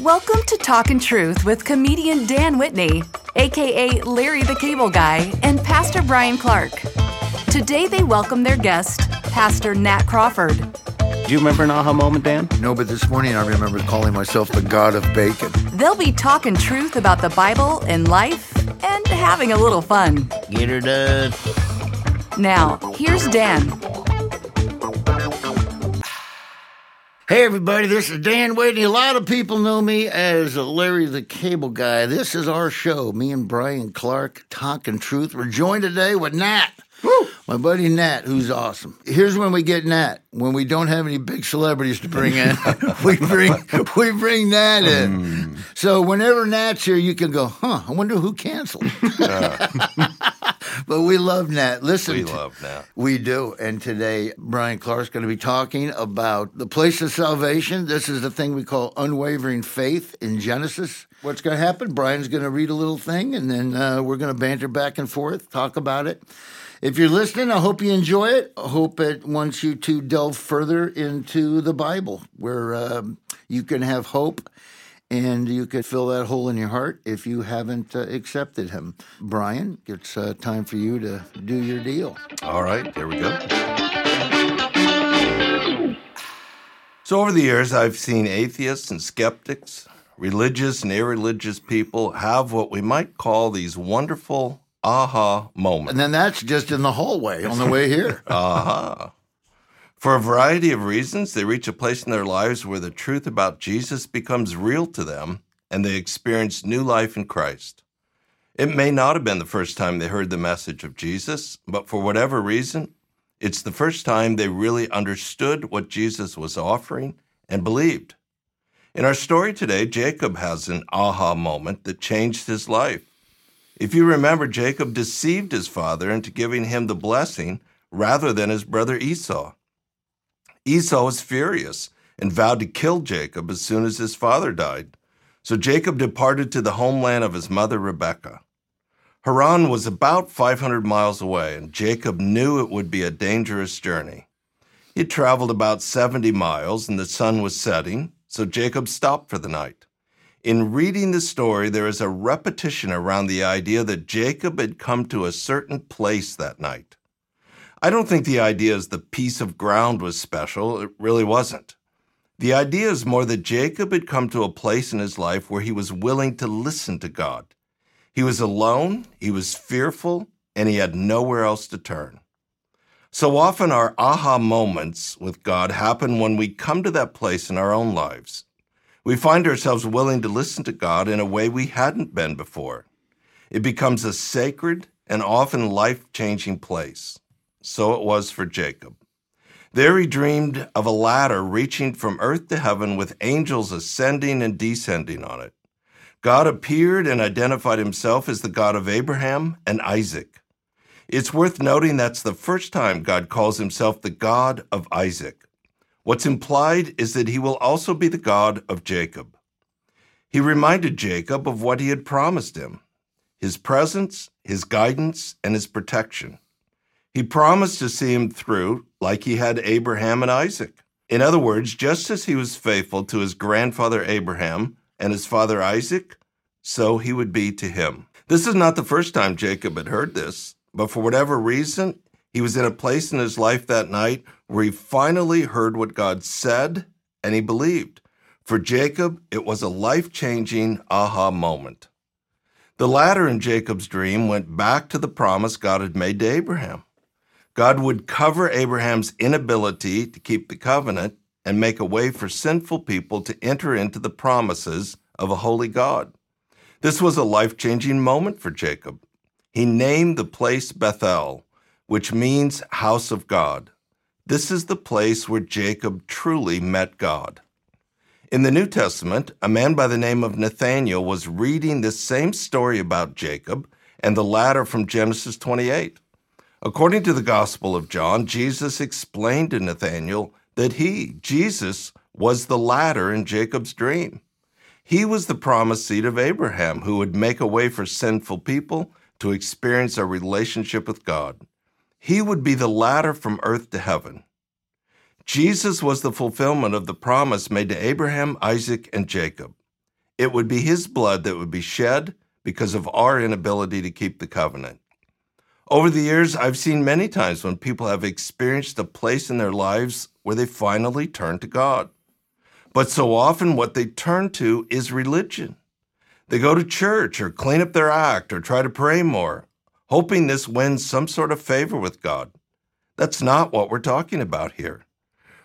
Welcome to Talkin' Truth with comedian Dan Whitney, aka Larry the Cable Guy, and Pastor Brian Clark. Today they welcome their guest, Pastor Nat Crawford. Do you remember an aha moment, Dan? No, but this morning I remember calling myself the god of bacon. They'll be talking truth about the Bible and life and having a little fun. Get her done. Now, here's Dan. Hey, everybody, this is Dan Whitney. A lot of people know me as Larry the Cable Guy. This is our show. Me and Brian Clark talking truth. We're joined today with Nat. My buddy Nat, who's awesome. Here's when we get Nat. When we don't have any big celebrities to bring in, we bring we bring Nat in. So whenever Nat's here, you can go, huh? I wonder who canceled. but we love Nat. Listen, We love Nat. we do. And today, Brian Clark's going to be talking about the place of salvation. This is the thing we call unwavering faith in Genesis. What's going to happen? Brian's going to read a little thing, and then uh, we're going to banter back and forth, talk about it. If you're listening, I hope you enjoy it. I hope it wants you to delve further into the Bible, where um, you can have hope and you can fill that hole in your heart if you haven't uh, accepted Him. Brian, it's uh, time for you to do your deal. All right, there we go. So, over the years, I've seen atheists and skeptics, religious and irreligious people have what we might call these wonderful aha moment, And then that's just in the hallway on the way here. Aha. For a variety of reasons, they reach a place in their lives where the truth about Jesus becomes real to them and they experience new life in Christ. It may not have been the first time they heard the message of Jesus, but for whatever reason, it's the first time they really understood what Jesus was offering and believed. In our story today, Jacob has an aha moment that changed his life. If you remember, Jacob deceived his father into giving him the blessing rather than his brother Esau. Esau was furious and vowed to kill Jacob as soon as his father died. So Jacob departed to the homeland of his mother Rebekah. Haran was about 500 miles away, and Jacob knew it would be a dangerous journey. He traveled about 70 miles, and the sun was setting, so Jacob stopped for the night. In reading the story, there is a repetition around the idea that Jacob had come to a certain place that night. I don't think the idea is the piece of ground was special. It really wasn't. The idea is more that Jacob had come to a place in his life where he was willing to listen to God. He was alone, he was fearful, and he had nowhere else to turn. So often, our aha moments with God happen when we come to that place in our own lives. We find ourselves willing to listen to God in a way we hadn't been before. It becomes a sacred and often life changing place. So it was for Jacob. There he dreamed of a ladder reaching from earth to heaven with angels ascending and descending on it. God appeared and identified himself as the God of Abraham and Isaac. It's worth noting that's the first time God calls himself the God of Isaac. What's implied is that he will also be the God of Jacob. He reminded Jacob of what he had promised him his presence, his guidance, and his protection. He promised to see him through like he had Abraham and Isaac. In other words, just as he was faithful to his grandfather Abraham and his father Isaac, so he would be to him. This is not the first time Jacob had heard this, but for whatever reason, he was in a place in his life that night where he finally heard what God said and he believed. For Jacob, it was a life changing aha moment. The ladder in Jacob's dream went back to the promise God had made to Abraham. God would cover Abraham's inability to keep the covenant and make a way for sinful people to enter into the promises of a holy God. This was a life changing moment for Jacob. He named the place Bethel, which means house of God. This is the place where Jacob truly met God. In the New Testament, a man by the name of Nathanael was reading this same story about Jacob and the ladder from Genesis 28. According to the Gospel of John, Jesus explained to Nathanael that he, Jesus, was the ladder in Jacob's dream. He was the promised seed of Abraham who would make a way for sinful people to experience a relationship with God. He would be the ladder from earth to heaven. Jesus was the fulfillment of the promise made to Abraham, Isaac, and Jacob. it would be his blood that would be shed because of our inability to keep the covenant. Over the years, I've seen many times when people have experienced a place in their lives where they finally turn to God. But so often, what they turn to is religion. They go to church or clean up their act or try to pray more, hoping this wins some sort of favor with God. That's not what we're talking about here.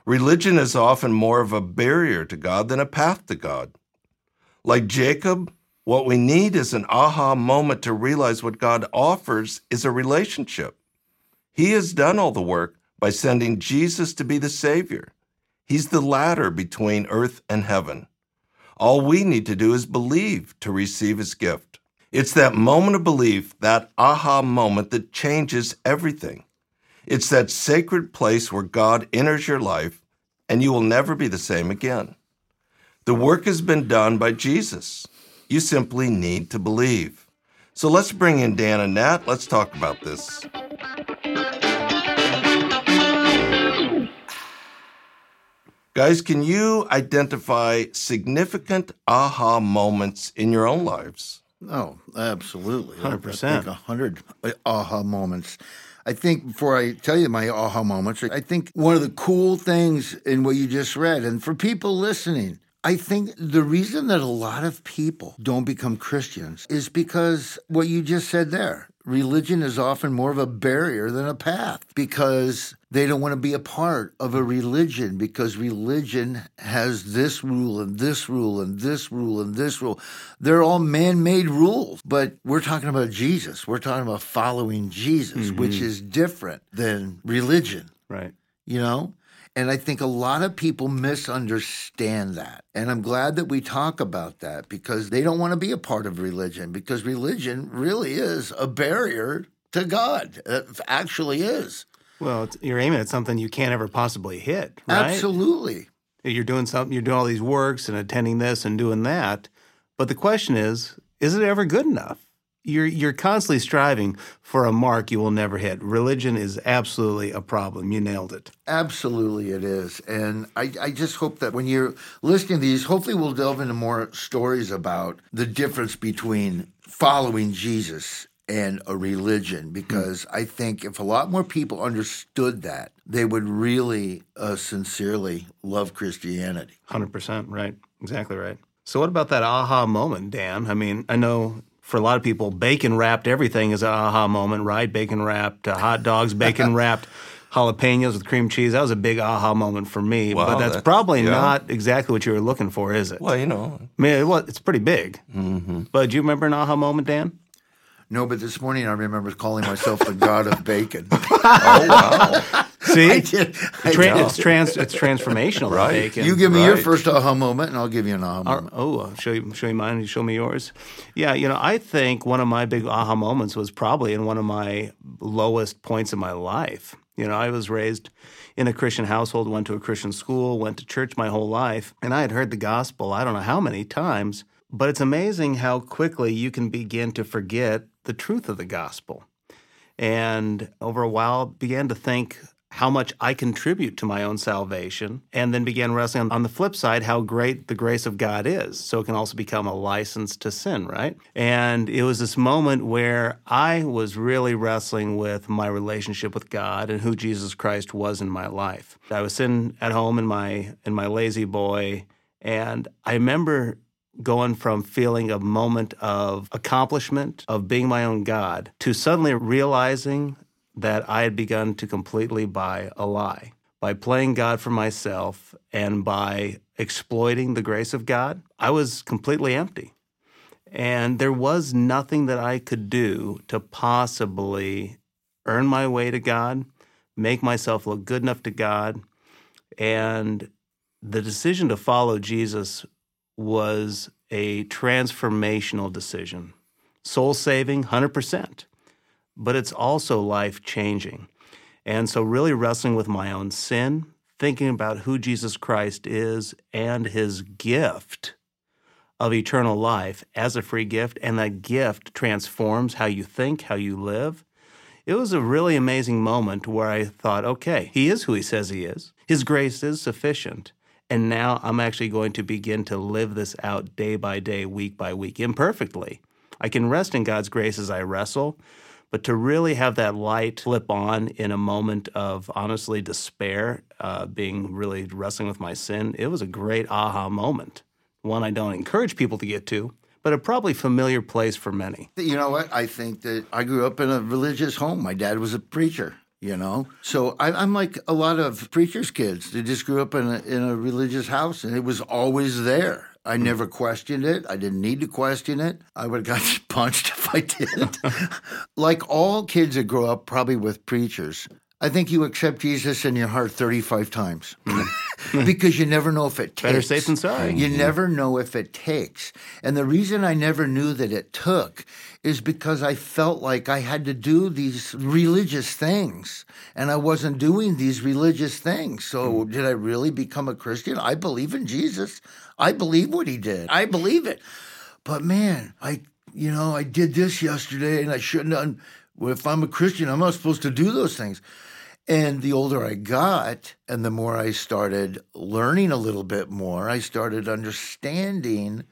Religion is often more of a barrier to God than a path to God. Like Jacob, what we need is an aha moment to realize what God offers is a relationship. He has done all the work by sending Jesus to be the Savior. He's the ladder between earth and heaven. All we need to do is believe to receive His gift. It's that moment of belief, that aha moment, that changes everything. It's that sacred place where God enters your life and you will never be the same again. The work has been done by Jesus. You simply need to believe. So let's bring in Dan and Nat. Let's talk about this. Guys, can you identify significant aha moments in your own lives? Oh, absolutely. 100%. I think a hundred aha moments. I think before I tell you my aha moments, I think one of the cool things in what you just read, and for people listening, I think the reason that a lot of people don't become Christians is because what you just said there. Religion is often more of a barrier than a path because they don't want to be a part of a religion because religion has this rule and this rule and this rule and this rule. They're all man made rules, but we're talking about Jesus. We're talking about following Jesus, which mm-hmm. is different than religion Right. you know? And I think a lot of people misunderstand that. And I'm glad that we talk about that because they don't want to be a part of religion because religion really is a barrier to God. It actually is. Well, it's, you're aiming at something you can't ever possibly hit, right? Absolutely. You're doing something, you're doing all these works and attending this and doing that. But the question is, is it ever good enough? You're you're constantly striving for a mark you will never hit. Religion is absolutely a problem. You nailed it. Absolutely, it is. And I, I just hope that when you're listening to these, hopefully we'll delve into more stories about the difference between following Jesus and a religion because I think if a lot more people understood that, they would really uh, sincerely love Christianity. Hundred percent right. Exactly right. So what about that aha moment, Dan? I mean, I know for a lot of people, bacon wrapped everything is an aha moment, right? Bacon wrapped uh, hot dogs, bacon wrapped jalapenos with cream cheese. That was a big aha moment for me. Wow, but that's that- probably yeah. not exactly what you were looking for, is it? Well, you know, I mean, it was, it's pretty big. Mm-hmm. But do you remember an aha moment, Dan? No, but this morning I remember calling myself the god of bacon. Oh, See, I did. I Tran- it's trans, it's transformational. Right. Bacon. You give me your first aha moment, and I'll give you an aha moment. oh, I'll show you, show you mine. You show me yours. Yeah, you know, I think one of my big aha moments was probably in one of my lowest points in my life. You know, I was raised in a Christian household, went to a Christian school, went to church my whole life, and I had heard the gospel. I don't know how many times, but it's amazing how quickly you can begin to forget the truth of the gospel. And over a while, began to think how much I contribute to my own salvation, and then began wrestling on the flip side how great the grace of God is. So it can also become a license to sin, right? And it was this moment where I was really wrestling with my relationship with God and who Jesus Christ was in my life. I was sitting at home in my in my La-Z-Boy, and I remember going from feeling a moment of accomplishment, of being my own God, to suddenly realizing that I had begun to completely buy a lie. By playing God for myself and by exploiting the grace of God, I was completely empty. And there was nothing that I could do to possibly earn my way to God, make myself look good enough to God. And the decision to follow Jesus was a transformational decision. Soul saving, 100%, but it's also life changing. And so, really wrestling with my own sin, thinking about who Jesus Christ is and his gift of eternal life as a free gift, and that gift transforms how you think, how you live. It was a really amazing moment where I thought, okay, he is who he says he is. His grace is sufficient. And now I'm actually going to begin to live this out day by day, week by week, imperfectly. I can rest in God's grace as I wrestle, but to really have that light flip on in a moment of honestly despair, uh, being really wrestling with my sin, it was a great aha moment. One I don't encourage people to get to, but a probably familiar place for many. You know what? I think that I grew up in a religious home. My dad was a preacher. You know, so I, I'm like a lot of preachers' kids. They just grew up in a, in a religious house, and it was always there. I hmm. never questioned it. I didn't need to question it. I would have got punched if I did. like all kids that grow up probably with preachers, I think you accept Jesus in your heart 35 times mm-hmm. Mm-hmm. because you never know if it takes. Better safe than sorry. You mm-hmm. never know if it takes. And the reason I never knew that it took is because I felt like I had to do these religious things and I wasn't doing these religious things. So, did I really become a Christian? I believe in Jesus. I believe what he did. I believe it. But man, I, you know, I did this yesterday and I shouldn't have. Well, if I'm a Christian, I'm not supposed to do those things. And the older I got, and the more I started learning a little bit more, I started understanding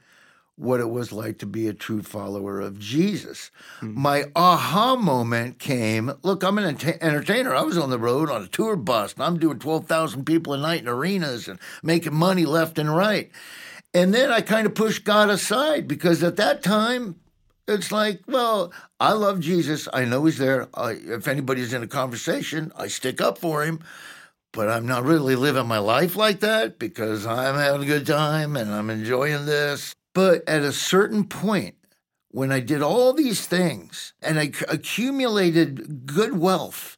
what it was like to be a true follower of Jesus. Hmm. My aha moment came look, I'm an enta- entertainer. I was on the road on a tour bus, and I'm doing 12,000 people a night in arenas and making money left and right. And then I kind of pushed God aside because at that time, it's like, well, I love Jesus. I know he's there. I, if anybody's in a conversation, I stick up for him. But I'm not really living my life like that because I'm having a good time and I'm enjoying this. But at a certain point, when I did all these things and I accumulated good wealth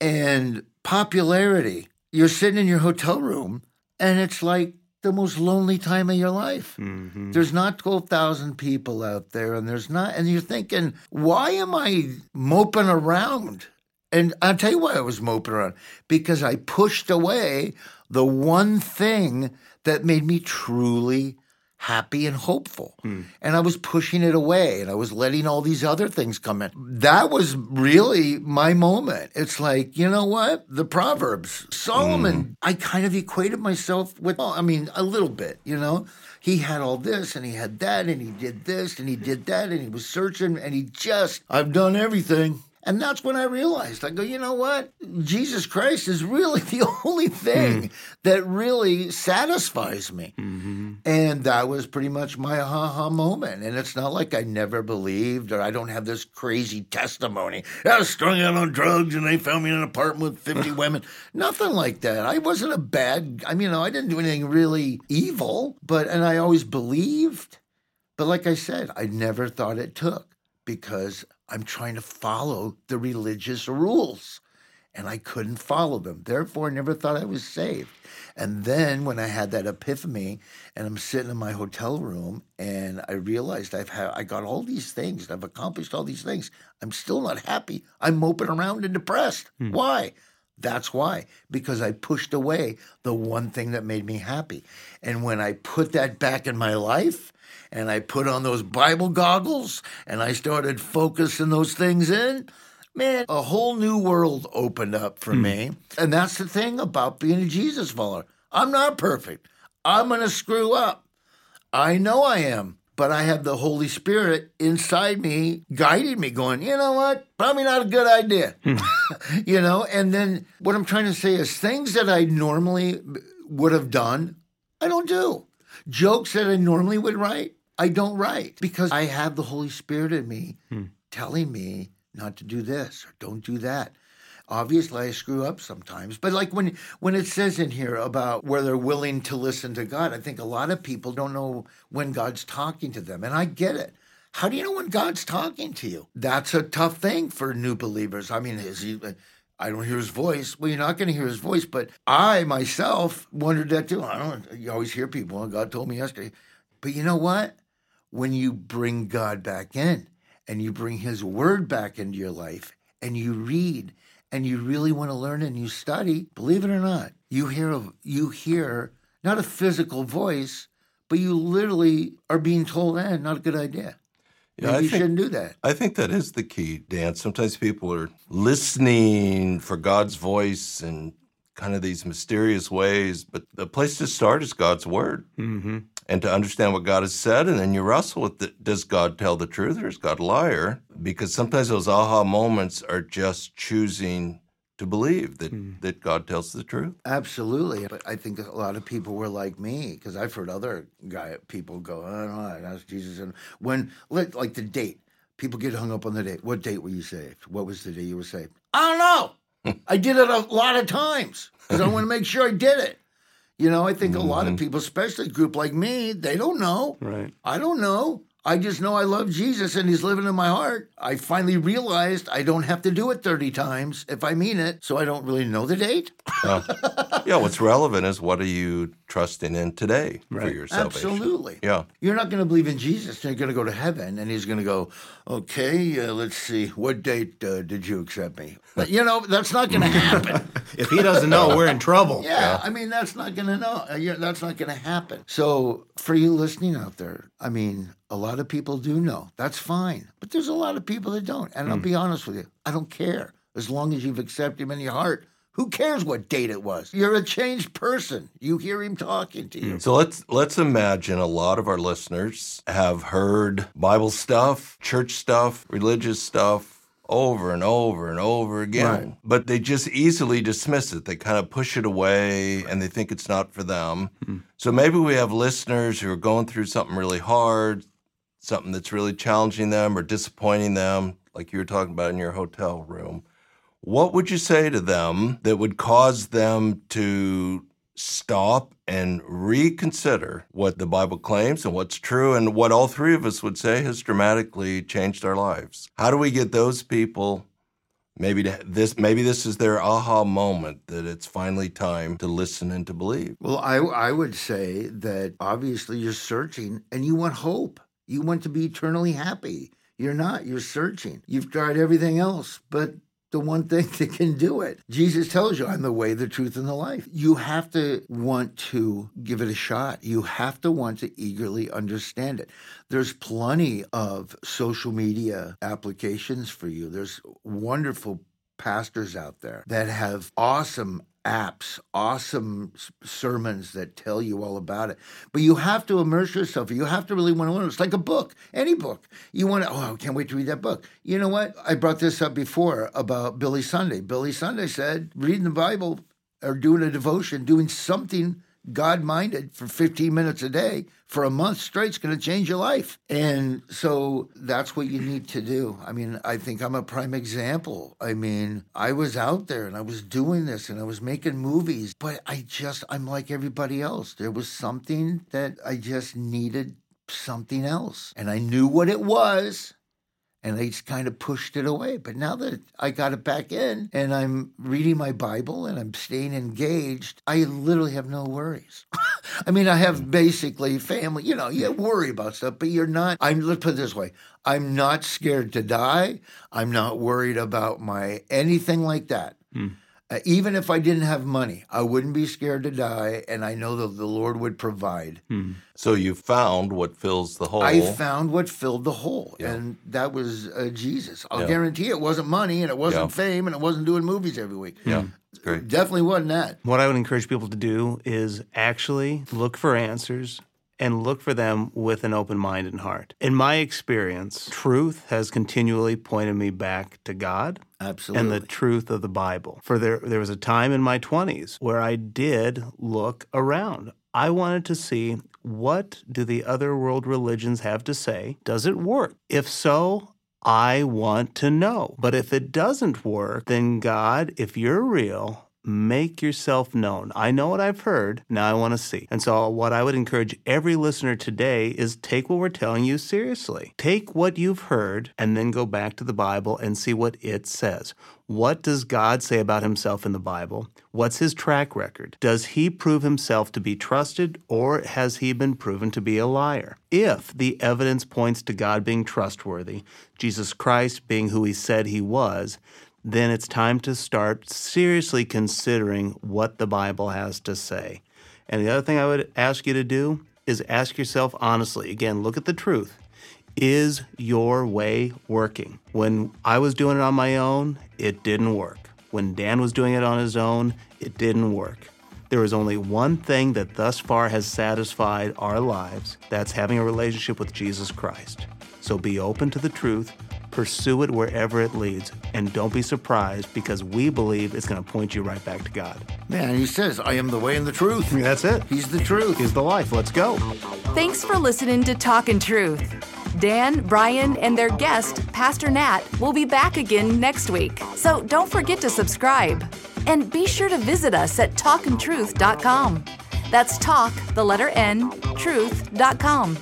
and popularity, you're sitting in your hotel room and it's like the most lonely time of your life. Mm-hmm. There's not 12,000 people out there, and there's not, and you're thinking, why am I moping around? And I'll tell you why I was moping around because I pushed away the one thing that made me truly happy and hopeful. Hmm. And I was pushing it away and I was letting all these other things come in. That was really my moment. It's like, you know what? The Proverbs, Solomon, hmm. I kind of equated myself with, well, I mean, a little bit, you know? He had all this and he had that and he did this and he did that and he was searching and he just, I've done everything. And that's when I realized, I go, you know what? Jesus Christ is really the only thing hmm. that really satisfies me. Mm-hmm. And that was pretty much my aha moment. And it's not like I never believed or I don't have this crazy testimony. I was strung out on drugs and they found me in an apartment with 50 women. Nothing like that. I wasn't a bad, I mean, you know, I didn't do anything really evil, but, and I always believed. But like I said, I never thought it took because I'm trying to follow the religious rules and I couldn't follow them. Therefore, I never thought I was saved. And then when I had that epiphany and I'm sitting in my hotel room and I realized I've had I got all these things, I've accomplished all these things. I'm still not happy. I'm moping around and depressed. Hmm. Why? That's why, because I pushed away the one thing that made me happy. And when I put that back in my life and I put on those Bible goggles and I started focusing those things in, man, a whole new world opened up for hmm. me. And that's the thing about being a Jesus follower. I'm not perfect. I'm going to screw up. I know I am, but I have the Holy Spirit inside me guiding me, going, you know what? Probably not a good idea. Hmm. you know, and then what I'm trying to say is things that I normally would have done, I don't do. Jokes that I normally would write, I don't write because I have the Holy Spirit in me hmm. telling me not to do this or don't do that. Obviously, I screw up sometimes, but like when when it says in here about where they're willing to listen to God, I think a lot of people don't know when God's talking to them, and I get it. How do you know when God's talking to you? That's a tough thing for new believers. I mean, is he? I don't hear his voice. Well, you're not going to hear his voice, but I myself wondered that too. I don't. You always hear people. God told me yesterday, but you know what? When you bring God back in and you bring His Word back into your life and you read and you really want to learn and you study, believe it or not, you hear a, you hear not a physical voice, but you literally are being told, "Eh, not a good idea. Yeah, Maybe I you think- shouldn't do that." I think that is the key, Dan. Sometimes people are listening for God's voice and kind of these mysterious ways. But the place to start is God's Word. Mm-hmm. And to understand what God has said, and then you wrestle with it. Does God tell the truth or is God a liar? Because sometimes those aha moments are just choosing to believe that, hmm. that God tells the truth. Absolutely, but I think a lot of people were like me because I've heard other guy people go, oh, "I don't know, that's Jesus." And when like, like the date, people get hung up on the date. What date were you saved? What was the day you were saved? I don't know. I did it a lot of times because I want to make sure I did it. You know, I think a lot of mm-hmm. people, especially a group like me, they don't know. Right. I don't know. I just know I love Jesus and he's living in my heart. I finally realized I don't have to do it 30 times if I mean it, so I don't really know the date. Yeah, what's relevant is what are you trusting in today for Right. your salvation? Absolutely. Yeah. You're not going to believe in Jesus. and You're going to go to heaven, and he's going to go, okay, uh, let's see, what date uh, did you accept me? But, you know, that's not going to happen. If he doesn't know, we're in trouble. yeah, I mean, that's not going to know. uh, yeah, That's not going to happen. So, for you listening out there, I mean, a lot of people do know. That's fine. But there's a lot of people that don't. And I'll hmm. be honest with you, I don't care. As long as you've accepted him in your heart, who cares what date it was? You're a changed person. You hear him talking to you. Hmm. So let's let's imagine a lot of our listeners have heard Bible stuff, church stuff, religious stuff over and over and over again. Right. But they just easily dismiss it. They kind of push it away and they think it's not for them. Hmm. So maybe we have listeners who are going through something really hard, something that's really challenging them or disappointing them, like you were talking about in your hotel room. What would you say to them that would cause them to stop and reconsider what the Bible claims and what's true and what all three of us would say has dramatically changed our lives? How do we get those people maybe this maybe this is their aha moment that it's finally time to listen and to believe? Well, I I would say that obviously you're searching and you want hope. You want to be eternally happy. You're not. You're searching. You've tried everything else, but the one thing that can do it. Jesus tells you, I'm the way, the truth, and the life. You have to want to give it a shot. You have to want to eagerly understand it. There's plenty of social media applications for you. There's wonderful pastors out there that have awesome apps, awesome sermons that tell you all about it. But you have to immerse yourself. You have to really want to learn. It's like a book, any book. You want to, oh, I can't wait to read that book. You know what? I brought this up before about Billy Sunday. Billy Sunday said, reading the Bible or doing a devotion, doing something God minded for 15 minutes a day for a month straight is going to change your life. And so that's what you need to do. I mean, I think I'm a prime example. I mean, I was out there and I was doing this and I was making movies, but I just, I'm like everybody else. There was something that I just needed something else. And I knew what it was and I just kind of pushed it away. But now that I got it back in and I'm reading my Bible and I'm staying engaged, I literally have no worries. I mean, I have basically family, you know, you worry about stuff, but you're not, I'm, let's put it this way I'm not scared to die. I'm not worried about my anything like that. Hmm. Uh, even if I didn't have money, I wouldn't be scared to die, and I know that the Lord would provide. So you found what fills the hole. I found what filled the hole, Yeah. and that was uh, Jesus. I'll Yeah. guarantee it wasn't money, and it wasn't Yeah. fame, and it wasn't doing movies every week. yeah, it's great. Definitely wasn't that. What I would encourage people to do is actually look for answers and look for them with an open mind and heart. In my experience, truth has continually pointed me back to God Absolutely. and the truth of the Bible. For there there was a time in my 20s where I did look around. I wanted to see what do the other world religions have to say? Does it work? If so, I want to know. But if it doesn't work, then God, if you're real, make yourself known. I know what I've heard. Now I want to see. And so, what I would encourage every listener today is take what we're telling you seriously. Take what you've heard and then go back to the Bible and see what it says. What does God say about himself in the Bible? What's his track record? Does he prove himself to be trusted or has he been proven to be a liar? If the evidence points to God being trustworthy, Jesus Christ being who he said he was, then it's time to start seriously considering what the Bible has to say. And the other thing I would ask you to do is ask yourself honestly again, look at the truth. Is your way working? When I was doing it on my own, it didn't work. When Dan was doing it on his own, it didn't work. There is only one thing that thus far has satisfied our lives that's having a relationship with Jesus Christ. So be open to the truth, pursue it wherever it leads, and don't be surprised because we believe it's going to point you right back to God. Man, he says, I am the way and the truth. That's it. He's the truth. He's the life. Let's go. Thanks for listening to Talkin' Truth. Dan, Brian, and their guest, Pastor Nat, will be back again next week. So don't forget to subscribe. And be sure to visit us at talkintruth.com. That's talk, the letter N, truth.com.